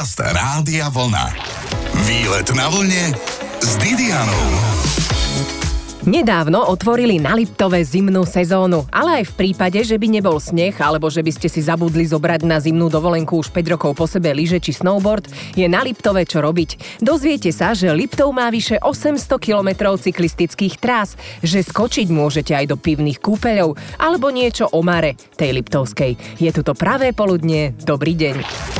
Podcast Rádia Vlna. Výlet na vlne s Didianou. Nedávno otvorili na Liptove zimnú sezónu, ale aj v prípade, že by nebol sneh alebo že by ste si zabudli zobrať na zimnú dovolenku už 5 rokov po sebe lyže či snowboard, je na Liptove čo robiť. Dozviete sa, že Liptov má vyše 800 km cyklistických trás, že skočiť môžete aj do pivných kúpeľov alebo niečo o mare tej Liptovskej. Je tu to pravé poludnie, dobrý deň.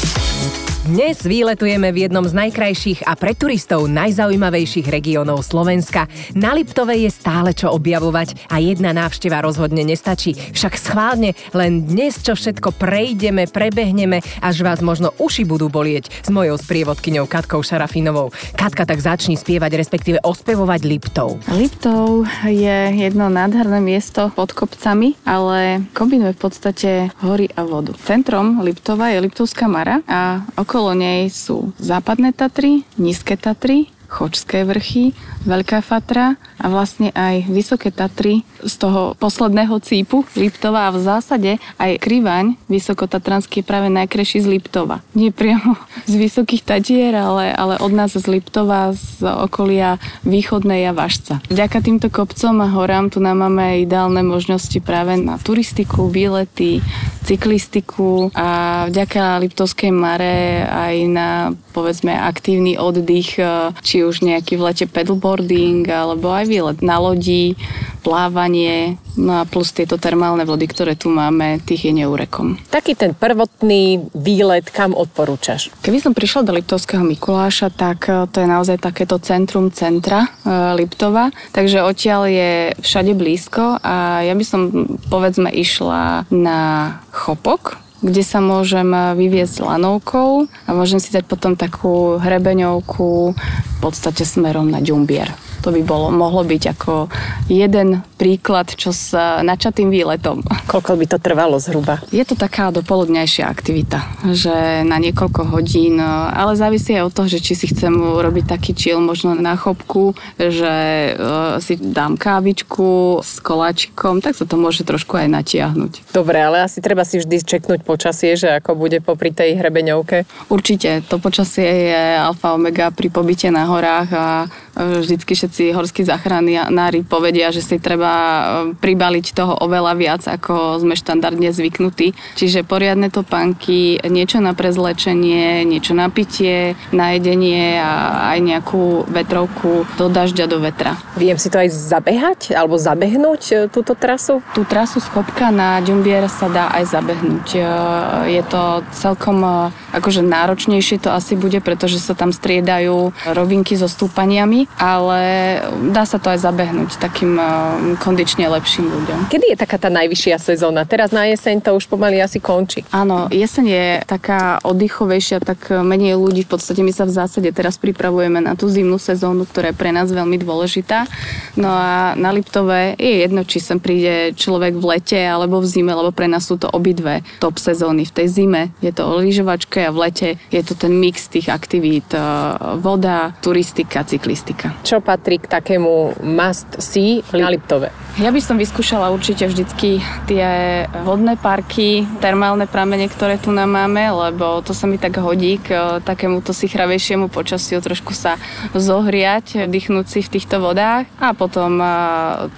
Dnes výletujeme v jednom z najkrajších a pre turistov najzaujímavejších regiónov Slovenska. Na Liptove je stále čo objavovať a jedna návšteva rozhodne nestačí. Však schválne, len dnes čo všetko prejdeme, prebehneme, až vás možno uši budú bolieť s mojou sprievodkyňou Katkou Šarafinovou. Katka, tak začni spievať, respektíve ospevovať Liptov. Liptov je jedno nádherné miesto pod kopcami, ale kombinuje v podstate hory a vodu. Centrom Liptova je Liptovská Mara a Okolo nej sú západné Tatry, nízke Tatry, Chočské vrchy, Veľká Fatra a vlastne aj Vysoké Tatry z toho posledného cípu Liptova a v zásade aj Krivaň Vysokotatranský je práve najkrajší z Liptova. Nie priamo z Vysokých Tatier, ale, ale od nás z Liptova, z okolia Východnej a Vašca. Vďaka týmto kopcom a horám tu nám máme ideálne možnosti práve na turistiku, výlety, cyklistiku a vďaka Liptovskej Mare aj na povedzme aktívny oddych, či už nejaký v lete pedalboarding alebo aj výlet na lodi, plávanie, no a plus tieto termálne vody, ktoré tu máme, tých je neurekom. Taký ten prvotný výlet, kam odporúčaš? Keby som prišla do Liptovského Mikuláša, tak e, to je naozaj takéto centrum centra e, Liptova, takže odtiaľ je všade blízko a ja by som povedzme išla na Chopok, kde sa môžem vyviezť lanovkou a môžem si dať potom takú hrebeňovku v podstate smerom na Ďumbier. To by bolo, mohlo byť ako jeden príklad, čo s načatým výletom. Koľko by to trvalo zhruba? Je to taká dopoludňajšia aktivita, že na niekoľko hodín, ale závisí aj od toho, že či si chcem urobiť taký chill možno na chopku, že uh, si dám kávičku s koláčikom, tak sa to môže trošku aj natiahnuť. Dobre, ale asi treba si vždy čeknúť počasie, že ako bude popri tej hrebeňovke. Určite, to počasie je alfa omega pri pobyte na horách a vždycky všetci horskí záchranári povedia, že si treba e, pribaliť toho oveľa viac, ako sme štandardne zvyknutí. Čiže poriadne topánky, niečo na prezlečenie, niečo na pitie, na jedenie a aj nejakú vetrovku do dažďa, do vetra. Viem si to aj zabehať alebo zabehnúť e, túto trasu? Tú trasu z Chopka na Ďumbier sa dá aj zabehnúť. E, je to celkom akože náročnejšie to asi bude, pretože sa tam striedajú rovinky so stúpaniami, ale dá sa to aj zabehnúť takým eh, kondične lepším ľuďom. Kedy je taká tá najvyššia sezóna? Teraz na jeseň to už pomaly asi končí. Áno, jeseň je taká oddychovejšia, tak menej ľudí. V podstate my sa v zásade teraz pripravujeme na tú zimnú sezónu, ktorá je pre nás veľmi dôležitá. No a na Liptove je jedno, či sem príde človek v lete alebo v zime, lebo pre nás sú to obidve top sezóny. V tej zime je to o lyžovačke a v lete je to ten mix tých aktivít. Eh, voda, turistika, cyklistika. Čo patrí k takému must see na Liptove? Ja by som vyskúšala určite vždycky tie vodné parky, termálne pramene, ktoré tu nám máme, lebo to sa mi tak hodí k e, takémuto sichravejšiemu počasiu, trošku sa zohriať, dýchnúť si v týchto vodách a potom e,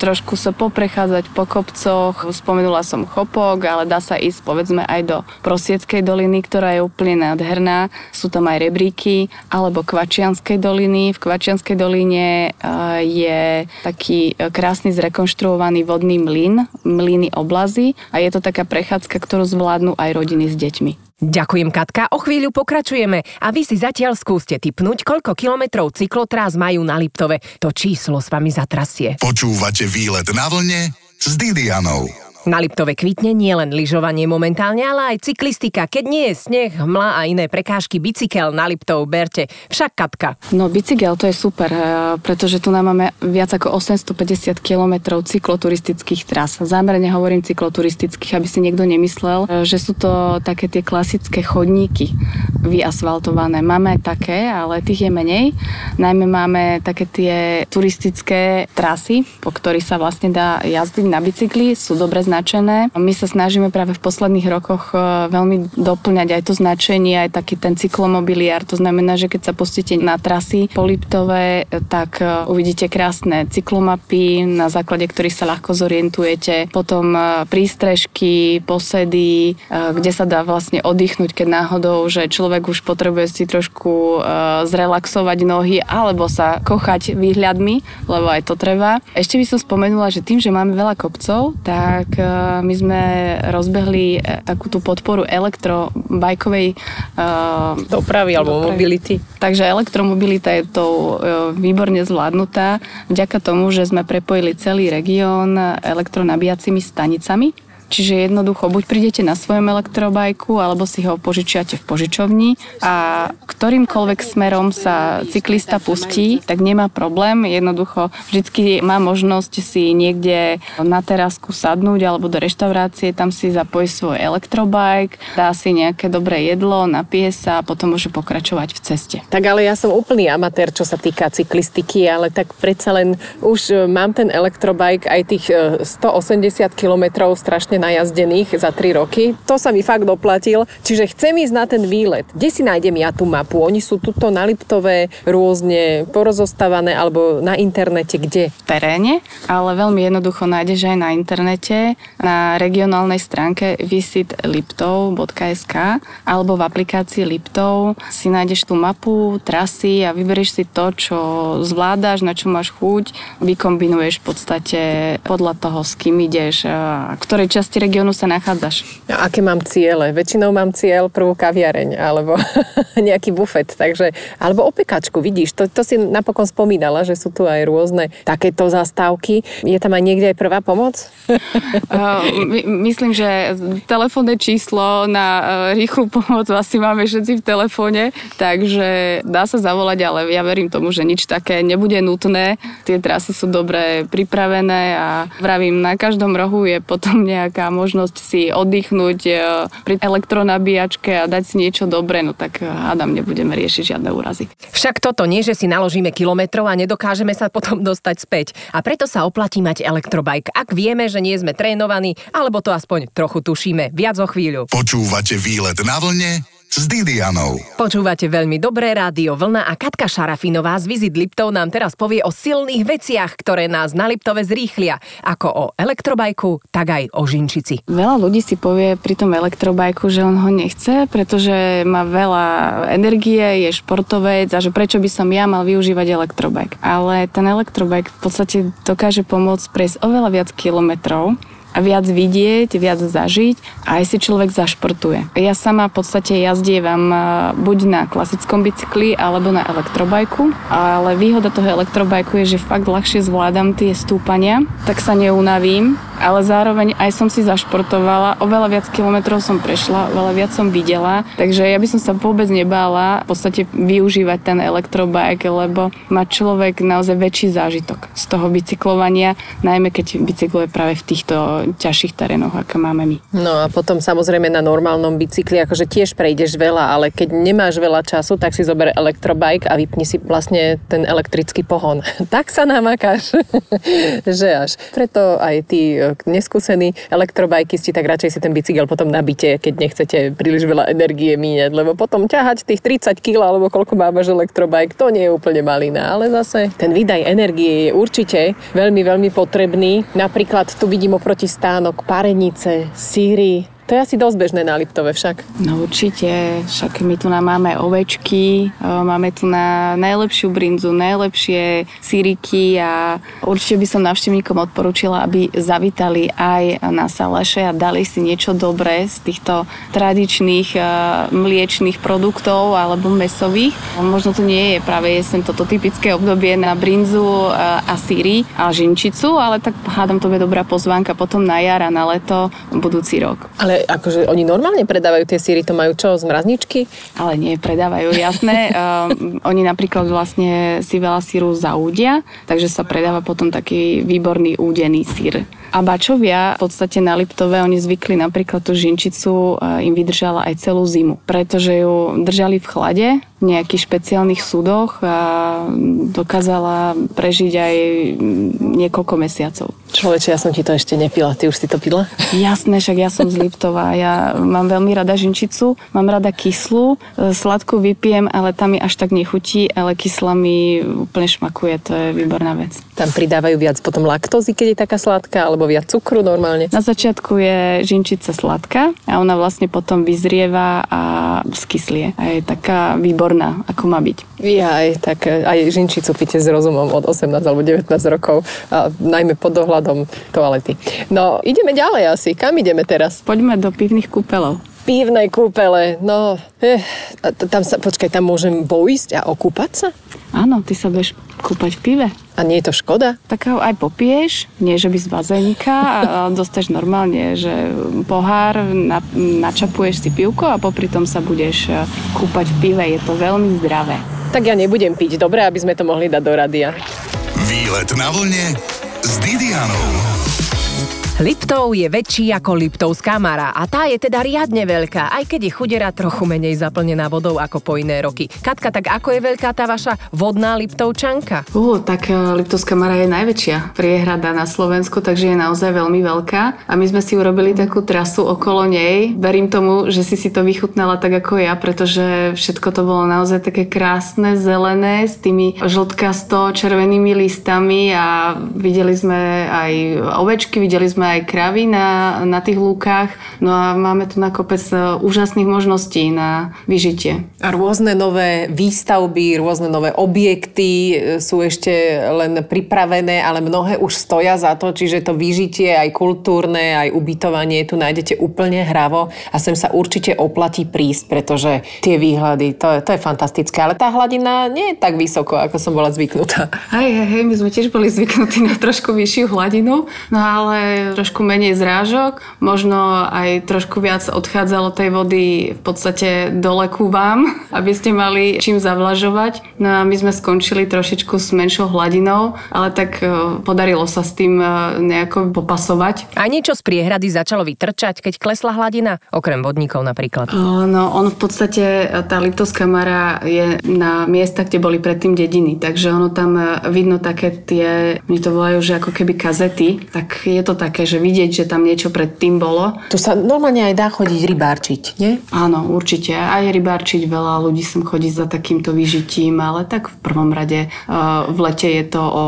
trošku sa poprechádzať po kopcoch. Spomenula som Chopok, ale dá sa ísť povedzme aj do Prosieckej doliny, ktorá je úplne nádherná. Sú tam aj rebríky, alebo Kvačianskej doliny. V Kvačianskej doline e, je taký krásny zrekonštruovaný zrekonštruovaný vodný mlyn, mlyny oblazy a je to taká prechádzka, ktorú zvládnu aj rodiny s deťmi. Ďakujem Katka, o chvíľu pokračujeme a vy si zatiaľ skúste typnúť, koľko kilometrov cyklotrás majú na Liptove. To číslo s vami zatrasie. Počúvate výlet na vlne s Didianou. Na Liptove kvitne nie len lyžovanie momentálne, ale aj cyklistika. Keď nie je sneh, hmla a iné prekážky, bicykel na Liptov berte. Však Katka. No bicykel to je super, eh, pretože tu nám máme viac ako 850 km cykloturistických tras. Zámerne hovorím cykloturistických, aby si niekto nemyslel, eh, že sú to také tie klasické chodníky vyasfaltované. Máme také, ale tých je menej. Najmä máme také tie turistické trasy, po ktorých sa vlastne dá jazdiť na bicykli. Sú dobre značené. My sa snažíme práve v posledných rokoch e, veľmi doplňať aj to značenie, aj taký ten cyklomobiliár. To znamená, že keď sa pustíte na trasy poliptové, tak e, uvidíte krásne cyklomapy, na základe ktorých sa ľahko zorientujete. Potom e, prístrežky, posedy, kde sa dá vlastne oddychnúť, keď náhodou, že človek už potrebuje si trošku zrelaxovať nohy alebo sa kochať výhľadmi, lebo aj to treba. Ešte by som spomenula, že tým, že máme veľa kopcov, tak my sme rozbehli takú tú podporu elektrobajkovej uh, dopravy alebo dopravy. mobility. Takže elektromobilita je to uh, výborne zvládnutá vďaka tomu, že sme prepojili celý región elektronabíjacími stanicami Čiže jednoducho, buď prídete na svojom elektrobajku, alebo si ho požičiate v požičovni a ktorýmkoľvek smerom sa cyklista pustí, tak nemá problém. Jednoducho, vždycky má možnosť si niekde na terasku sadnúť alebo do reštaurácie, tam si zapojí svoj elektrobajk, dá si nejaké dobré jedlo, napije sa a potom môže pokračovať v ceste. Tak ale ja som úplný amatér, čo sa týka cyklistiky, ale tak predsa len už mám ten elektrobajk aj tých 180 kilometrov strašne najazdených za 3 roky. To sa mi fakt doplatil. Čiže chcem ísť na ten výlet. Kde si nájdem ja tú mapu? Oni sú tuto na Liptové rôzne porozostávané alebo na internete kde? V teréne, ale veľmi jednoducho nájdeš aj na internete na regionálnej stránke visitliptov.sk alebo v aplikácii Liptov si nájdeš tú mapu, trasy a vyberieš si to, čo zvládaš, na čo máš chuť, vykombinuješ v podstate podľa toho, s kým ideš, a ktorej časti časti regiónu sa nachádzaš? A aké mám ciele? Väčšinou mám cieľ prvú kaviareň alebo nejaký bufet, takže, alebo opekačku, vidíš, to, to si napokon spomínala, že sú tu aj rôzne takéto zastávky. Je tam aj niekde aj prvá pomoc? uh, my, myslím, že telefónne číslo na uh, rýchlu pomoc asi máme všetci v telefóne, takže dá sa zavolať, ale ja verím tomu, že nič také nebude nutné. Tie trasy sú dobre pripravené a vravím, na každom rohu je potom nejaká taká možnosť si oddychnúť e, pri elektronabíjačke a dať si niečo dobré, no tak e, hádam, nebudeme riešiť žiadne úrazy. Však toto nie, že si naložíme kilometrov a nedokážeme sa potom dostať späť. A preto sa oplatí mať elektrobike, ak vieme, že nie sme trénovaní, alebo to aspoň trochu tušíme. Viac o chvíľu. Počúvate výlet na vlne s Didianou. Počúvate veľmi dobré rádio Vlna a Katka Šarafinová z Vizit Liptov nám teraz povie o silných veciach, ktoré nás na Liptove zrýchlia, ako o elektrobajku, tak aj o žinčici. Veľa ľudí si povie pri tom elektrobajku, že on ho nechce, pretože má veľa energie, je športovec a že prečo by som ja mal využívať elektrobajk. Ale ten elektrobajk v podstate dokáže pomôcť prejsť oveľa viac kilometrov viac vidieť, viac zažiť a aj si človek zašportuje. Ja sama v podstate jazdievam e, buď na klasickom bicykli alebo na elektrobajku, ale výhoda toho elektrobajku je, že fakt ľahšie zvládam tie stúpania, tak sa neunavím, ale zároveň aj som si zašportovala, oveľa viac kilometrov som prešla, oveľa viac som videla, takže ja by som sa vôbec nebála v podstate využívať ten elektrobajk, lebo má človek naozaj väčší zážitok z toho bicyklovania, najmä keď bicykluje práve v týchto ťažších terénoch, aké máme my. No a potom samozrejme na normálnom bicykli, akože tiež prejdeš veľa, ale keď nemáš veľa času, tak si zober elektrobike a vypni si vlastne ten elektrický pohon. tak sa namakáš, že až. Preto aj tí e, neskúsení elektrobajkisti, tak radšej si ten bicykel potom nabite, keď nechcete príliš veľa energie míňať, lebo potom ťahať tých 30 kg alebo koľko máš elektrobike, to nie je úplne malina, ale zase ten výdaj energie je určite veľmi, veľmi potrebný. Napríklad tu vidím oproti stánok, parenice, síry, to je asi dosť bežné na Liptove však. No určite, však my tu máme ovečky, máme tu na najlepšiu brinzu, najlepšie síriky a určite by som návštevníkom odporúčila, aby zavítali aj na Salaše a dali si niečo dobré z týchto tradičných mliečných produktov alebo mesových. Možno to nie je práve jesen toto typické obdobie na brinzu a síry a žinčicu, ale tak hádam to je dobrá pozvánka potom na jar a na leto budúci rok. Ale ale akože oni normálne predávajú tie síry, to majú čo, z mrazničky? Ale nie, predávajú, jasné. um, oni napríklad vlastne si veľa síru zaúdia, takže sa predáva potom taký výborný údený sír. A bačovia v podstate na Liptove, oni zvykli napríklad tú žinčicu, im vydržala aj celú zimu, pretože ju držali v chlade, nejakých špeciálnych súdoch a dokázala prežiť aj niekoľko mesiacov. Človeče, ja som ti to ešte nepila. Ty už si to pila? Jasné, však ja som z Liptova. Ja mám veľmi rada žinčicu, mám rada kyslú, e, sladkú vypijem, ale tam mi až tak nechutí, ale kyslá mi úplne šmakuje, to je výborná vec. Tam pridávajú viac potom laktózy, keď je taká sladká, alebo viac cukru normálne? Na začiatku je žinčica sladká a ona vlastne potom vyzrieva a skyslie. A je taká výborná, ako má byť. Ja aj tak, aj žinčicu pite s rozumom od 18 alebo 19 rokov, a najmä pod dohľadom ohľadom toalety. No, ideme ďalej asi. Kam ideme teraz? Poďme do pivných kúpelov. Pívnej kúpele, no, eh, tam sa, počkaj, tam môžem bojsť a okúpať sa? Áno, ty sa budeš kúpať v pive. A nie je to škoda? Tak ho aj popiješ, nie že by z bazénika a dostaneš normálne, že pohár, na, načapuješ si pivko a popri tom sa budeš eh, kúpať v pive. Je to veľmi zdravé. Tak ja nebudem piť, dobre, aby sme to mohli dať do radia. Výlet na vlne s Didianou. Liptov je väčší ako Liptovská Mara a tá je teda riadne veľká, aj keď je chudera trochu menej zaplnená vodou ako po iné roky. Katka, tak ako je veľká tá vaša vodná Liptovčanka? Uh, tak e, Liptovská Mara je najväčšia priehrada na Slovensku, takže je naozaj veľmi veľká. A my sme si urobili takú trasu okolo nej. Verím tomu, že si si to vychutnala tak ako ja, pretože všetko to bolo naozaj také krásne, zelené, s tými žltkasto červenými listami a videli sme aj ovečky, videli sme máme aj kravy na, na tých lúkach, no a máme tu na kopec e, úžasných možností na vyžitie. A rôzne nové výstavby, rôzne nové objekty e, sú ešte len pripravené, ale mnohé už stoja za to, čiže to vyžitie aj kultúrne, aj ubytovanie tu nájdete úplne hravo a sem sa určite oplatí prísť, pretože tie výhľady, to je, to je fantastické, ale tá hladina nie je tak vysoko, ako som bola zvyknutá. Hej, hej, hej, my sme tiež boli zvyknutí na trošku vyššiu hladinu, no ale trošku menej zrážok, možno aj trošku viac odchádzalo tej vody v podstate dole ku vám, aby ste mali čím zavlažovať. No a my sme skončili trošičku s menšou hladinou, ale tak e, podarilo sa s tým e, nejako popasovať. A niečo z priehrady začalo vytrčať, keď klesla hladina? Okrem vodníkov napríklad. No, on v podstate, e, tá Liptovská Mara je na miesta, kde boli predtým dediny, takže ono tam vidno také tie, oni to volajú, že ako keby kazety, tak je to také také, že vidieť, že tam niečo predtým bolo. Tu sa normálne aj dá chodiť rybárčiť, nie? Áno, určite. Aj rybárčiť veľa ľudí sem chodí za takýmto vyžitím, ale tak v prvom rade eh, v lete je to o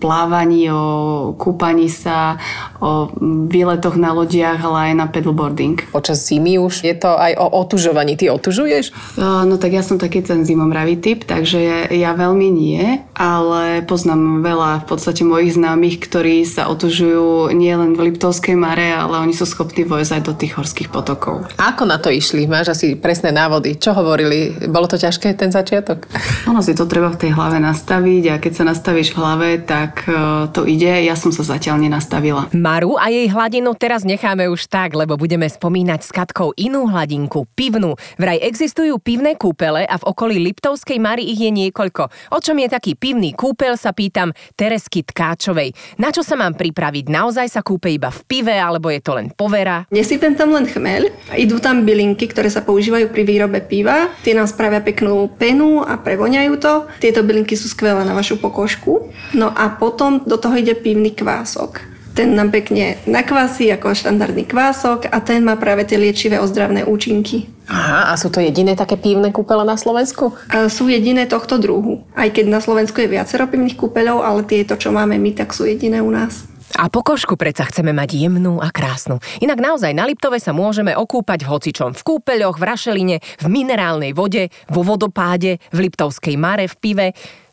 plávaní, o kúpaní sa, o výletoch na lodiach, ale aj na pedalboarding. Počas zimy už je to aj o otužovaní. Ty otužuješ? Eh, no tak ja som taký ten zimomravý typ, takže ja veľmi nie, ale poznám veľa v podstate mojich známych, ktorí sa otužujú nie len v Liptovskej Mare, ale oni sú schopní vojsť aj do tých horských potokov. A ako na to išli? Máš asi presné návody. Čo hovorili? Bolo to ťažké ten začiatok? Ono si to treba v tej hlave nastaviť a keď sa nastavíš v hlave, tak e, to ide. Ja som sa zatiaľ nenastavila. Maru a jej hladinu teraz necháme už tak, lebo budeme spomínať s Katkou inú hladinku, pivnú. Vraj existujú pivné kúpele a v okolí Liptovskej Mary ich je niekoľko. O čom je taký pivný kúpel, sa pýtam Teresky Tkáčovej. Na čo sa mám pripraviť? Naozaj naozaj sa kúpe iba v pive, alebo je to len povera? Nesypem tam len chmeľ, idú tam bylinky, ktoré sa používajú pri výrobe piva. Tie nám spravia peknú penu a prevoňajú to. Tieto bylinky sú skvelé na vašu pokožku. No a potom do toho ide pivný kvások ten nám pekne nakvasí ako štandardný kvások a ten má práve tie liečivé ozdravné účinky. Aha, a sú to jediné také pívne kúpele na Slovensku? A sú jediné tohto druhu. Aj keď na Slovensku je viacero pívnych kúpeľov, ale tieto, čo máme my, tak sú jediné u nás. A pokožku predsa chceme mať jemnú a krásnu. Inak naozaj na Liptove sa môžeme okúpať v hocičom. V kúpeľoch, v rašeline, v minerálnej vode, vo vodopáde, v Liptovskej mare, v pive.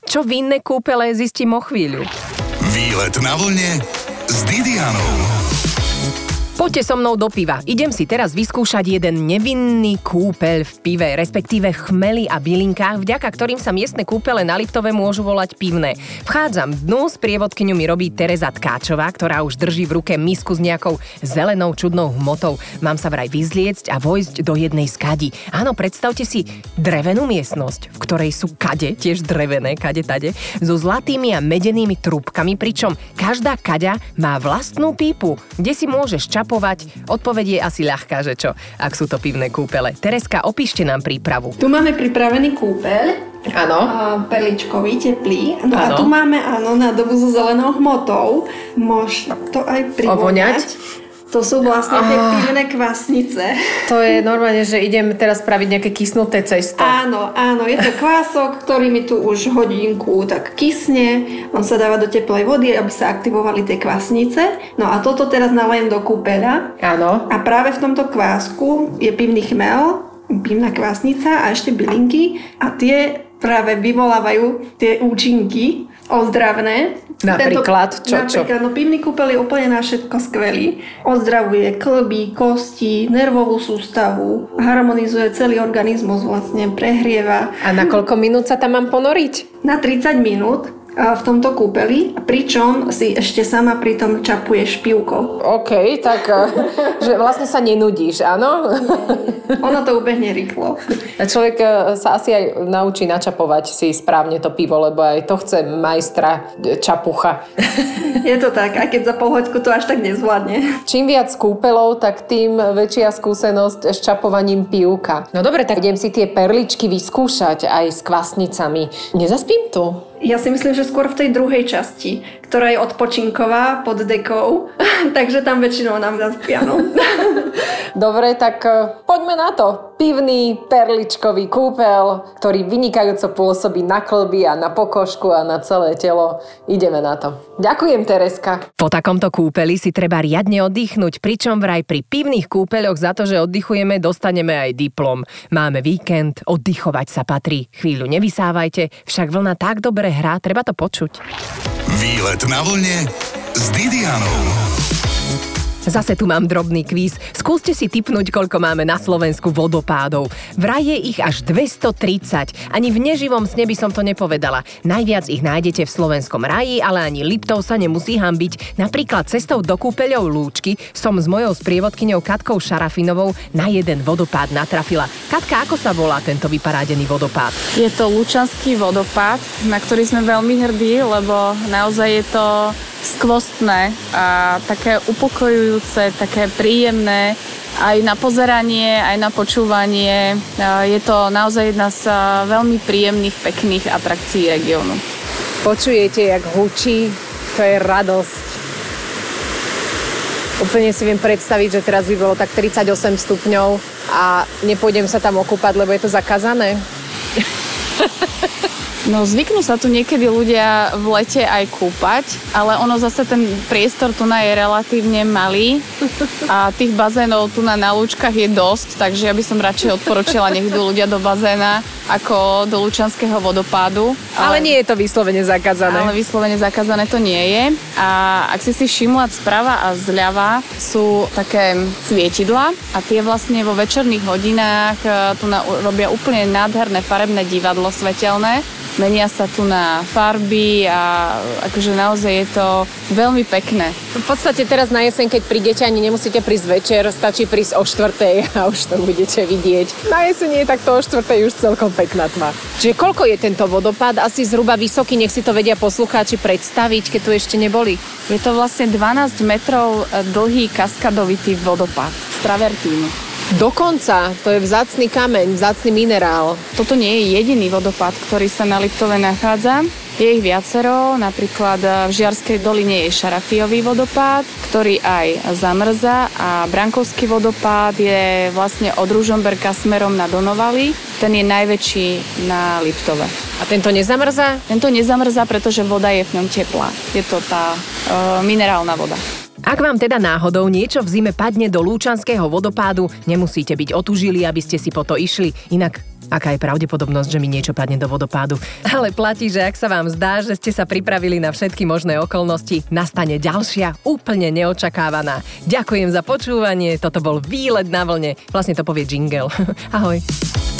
Čo vinné kúpele zistím o chvíľu. Výlet na vlne s Didianou. Poďte so mnou do piva. Idem si teraz vyskúšať jeden nevinný kúpeľ v pive, respektíve chmeli a bylinkách, vďaka ktorým sa miestne kúpele na Liptove môžu volať pivné. Vchádzam dnu, s prievodkyňou mi robí Tereza Tkáčová, ktorá už drží v ruke misku s nejakou zelenou čudnou hmotou. Mám sa vraj vyzliecť a vojsť do jednej skadi. Áno, predstavte si drevenú miestnosť, v ktorej sú kade, tiež drevené, kade tade, so zlatými a medenými trúbkami, pričom každá kaďa má vlastnú pípu, kde si môžeš čap čapovať? Odpoveď je asi ľahká, že čo, ak sú to pivné kúpele. Tereska, opíšte nám prípravu. Tu máme pripravený kúpeľ, Áno. perličkový, teplý. No Áno. a tu máme, áno, nádobu so zelenou hmotou. Môž to aj Ovoňať? To sú vlastne tie Ah. pivné kvasnice. To je normálne, že idem teraz spraviť nejaké kysnuté cesto. Áno, áno, je to kvások, ktorý mi tu už hodinku tak kysne. On sa dáva do teplej vody, aby sa aktivovali tie kvasnice. No a toto teraz nalejem do kúpeľa. Áno. A práve v tomto kvásku je pivný chmel, pivná kvásnica a ešte bylinky a tie práve vyvolávajú tie účinky ozdravné. Napríklad, čo, čo? Napríklad, no pivný kúpeľ je úplne na všetko skvelý. Ozdravuje klby, kosti, nervovú sústavu, harmonizuje celý organizmus, vlastne prehrieva. A na koľko minút sa tam mám ponoriť? Na 30 minút v tomto kúpeli, pričom si ešte sama pri tom čapuješ pivko. OK, tak že vlastne sa nenudíš, áno? Ono to ubehne rýchlo. A človek e, sa asi aj naučí načapovať si správne to pivo, lebo aj to chce majstra e, čapucha. Je to tak, aj keď za pol hoďku to až tak nezvládne. Čím viac kúpelov, tak tým väčšia skúsenosť s čapovaním pivka. No dobre, tak idem si tie perličky vyskúšať aj s kvasnicami. Nezaspím tu? Ja si myslím, že skôr v tej druhej časti, ktorá je odpočinková pod dekou, takže tam väčšinou nám. No. Dobre, tak e, poďme na to. Pivný perličkový kúpel, ktorý vynikajúco pôsobí na klby a na pokožku a na celé telo. Ideme na to. Ďakujem, Tereska. Po takomto kúpeli si treba riadne oddychnúť, pričom vraj pri pivných kúpeľoch za to, že oddychujeme, dostaneme aj diplom. Máme víkend, oddychovať sa patrí. Chvíľu nevysávajte, však vlna tak dobre hrá, treba to počuť. Výlet na vlne s Didianou. Zase tu mám drobný kvíz. Skúste si typnúť, koľko máme na Slovensku vodopádov. Vraj je ich až 230. Ani v neživom sne by som to nepovedala. Najviac ich nájdete v slovenskom raji, ale ani Liptov sa nemusí hambiť. Napríklad cestou do kúpeľov Lúčky som s mojou sprievodkyňou Katkou Šarafinovou na jeden vodopád natrafila. Katka, ako sa volá tento vyparádený vodopád? Je to Lučanský vodopád, na ktorý sme veľmi hrdí, lebo naozaj je to skvostné a také upokojujúce, také príjemné aj na pozeranie, aj na počúvanie. Je to naozaj jedna z veľmi príjemných, pekných atrakcií regiónu. Počujete, jak hučí, to je radosť. Úplne si viem predstaviť, že teraz by bolo tak 38 stupňov a nepôjdem sa tam okúpať, lebo je to zakázané. No zvyknú sa tu niekedy ľudia v lete aj kúpať, ale ono zase ten priestor tu na je relatívne malý a tých bazénov tu na, na lúčkach je dosť, takže ja by som radšej odporúčila, nech idú ľudia do bazéna ako do Lučanského vodopádu. Ale nie je to vyslovene zakázané. Ale vyslovene zakázané to nie je. A ak si si všimla sprava a zľava sú také svietidla a tie vlastne vo večerných hodinách e, tu na, robia úplne nádherné farebné divadlo svetelné. Menia sa tu na farby a akože naozaj je to veľmi pekné. V podstate teraz na jeseň, keď prídete, ani nemusíte prísť večer, stačí prísť o štvrtej a už to budete vidieť. Na jeseň je takto o štvrtej už celkom pekná tma. Čiže koľko je tento vodopád? Asi zhruba vysoký, nech si to vedia poslucháči predstaviť, keď tu ešte neboli. Je to vlastne 12 metrov dlhý kaskadovitý vodopád z travertínu. Dokonca, to je vzácny kameň, vzácny minerál. Toto nie je jediný vodopád, ktorý sa na Liptove nachádza. Je ich viacero, napríklad v Žiarskej doline je Šarafiový vodopád, ktorý aj zamrza a Brankovský vodopád je vlastne od Ružomberka smerom na Donovali. Ten je najväčší na Liptove. A tento nezamrzá? Tento nezamrzá, pretože voda je v ňom teplá. Je to tá e, minerálna voda. Ak vám teda náhodou niečo v zime padne do Lúčanského vodopádu, nemusíte byť otužili, aby ste si po to išli. Inak aká je pravdepodobnosť, že mi niečo padne do vodopádu. Ale platí, že ak sa vám zdá, že ste sa pripravili na všetky možné okolnosti, nastane ďalšia, úplne neočakávaná. Ďakujem za počúvanie, toto bol výlet na vlne. Vlastne to povie jingle. Ahoj.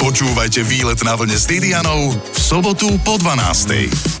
Počúvajte Výlet na vlne s Didianou v sobotu po 12.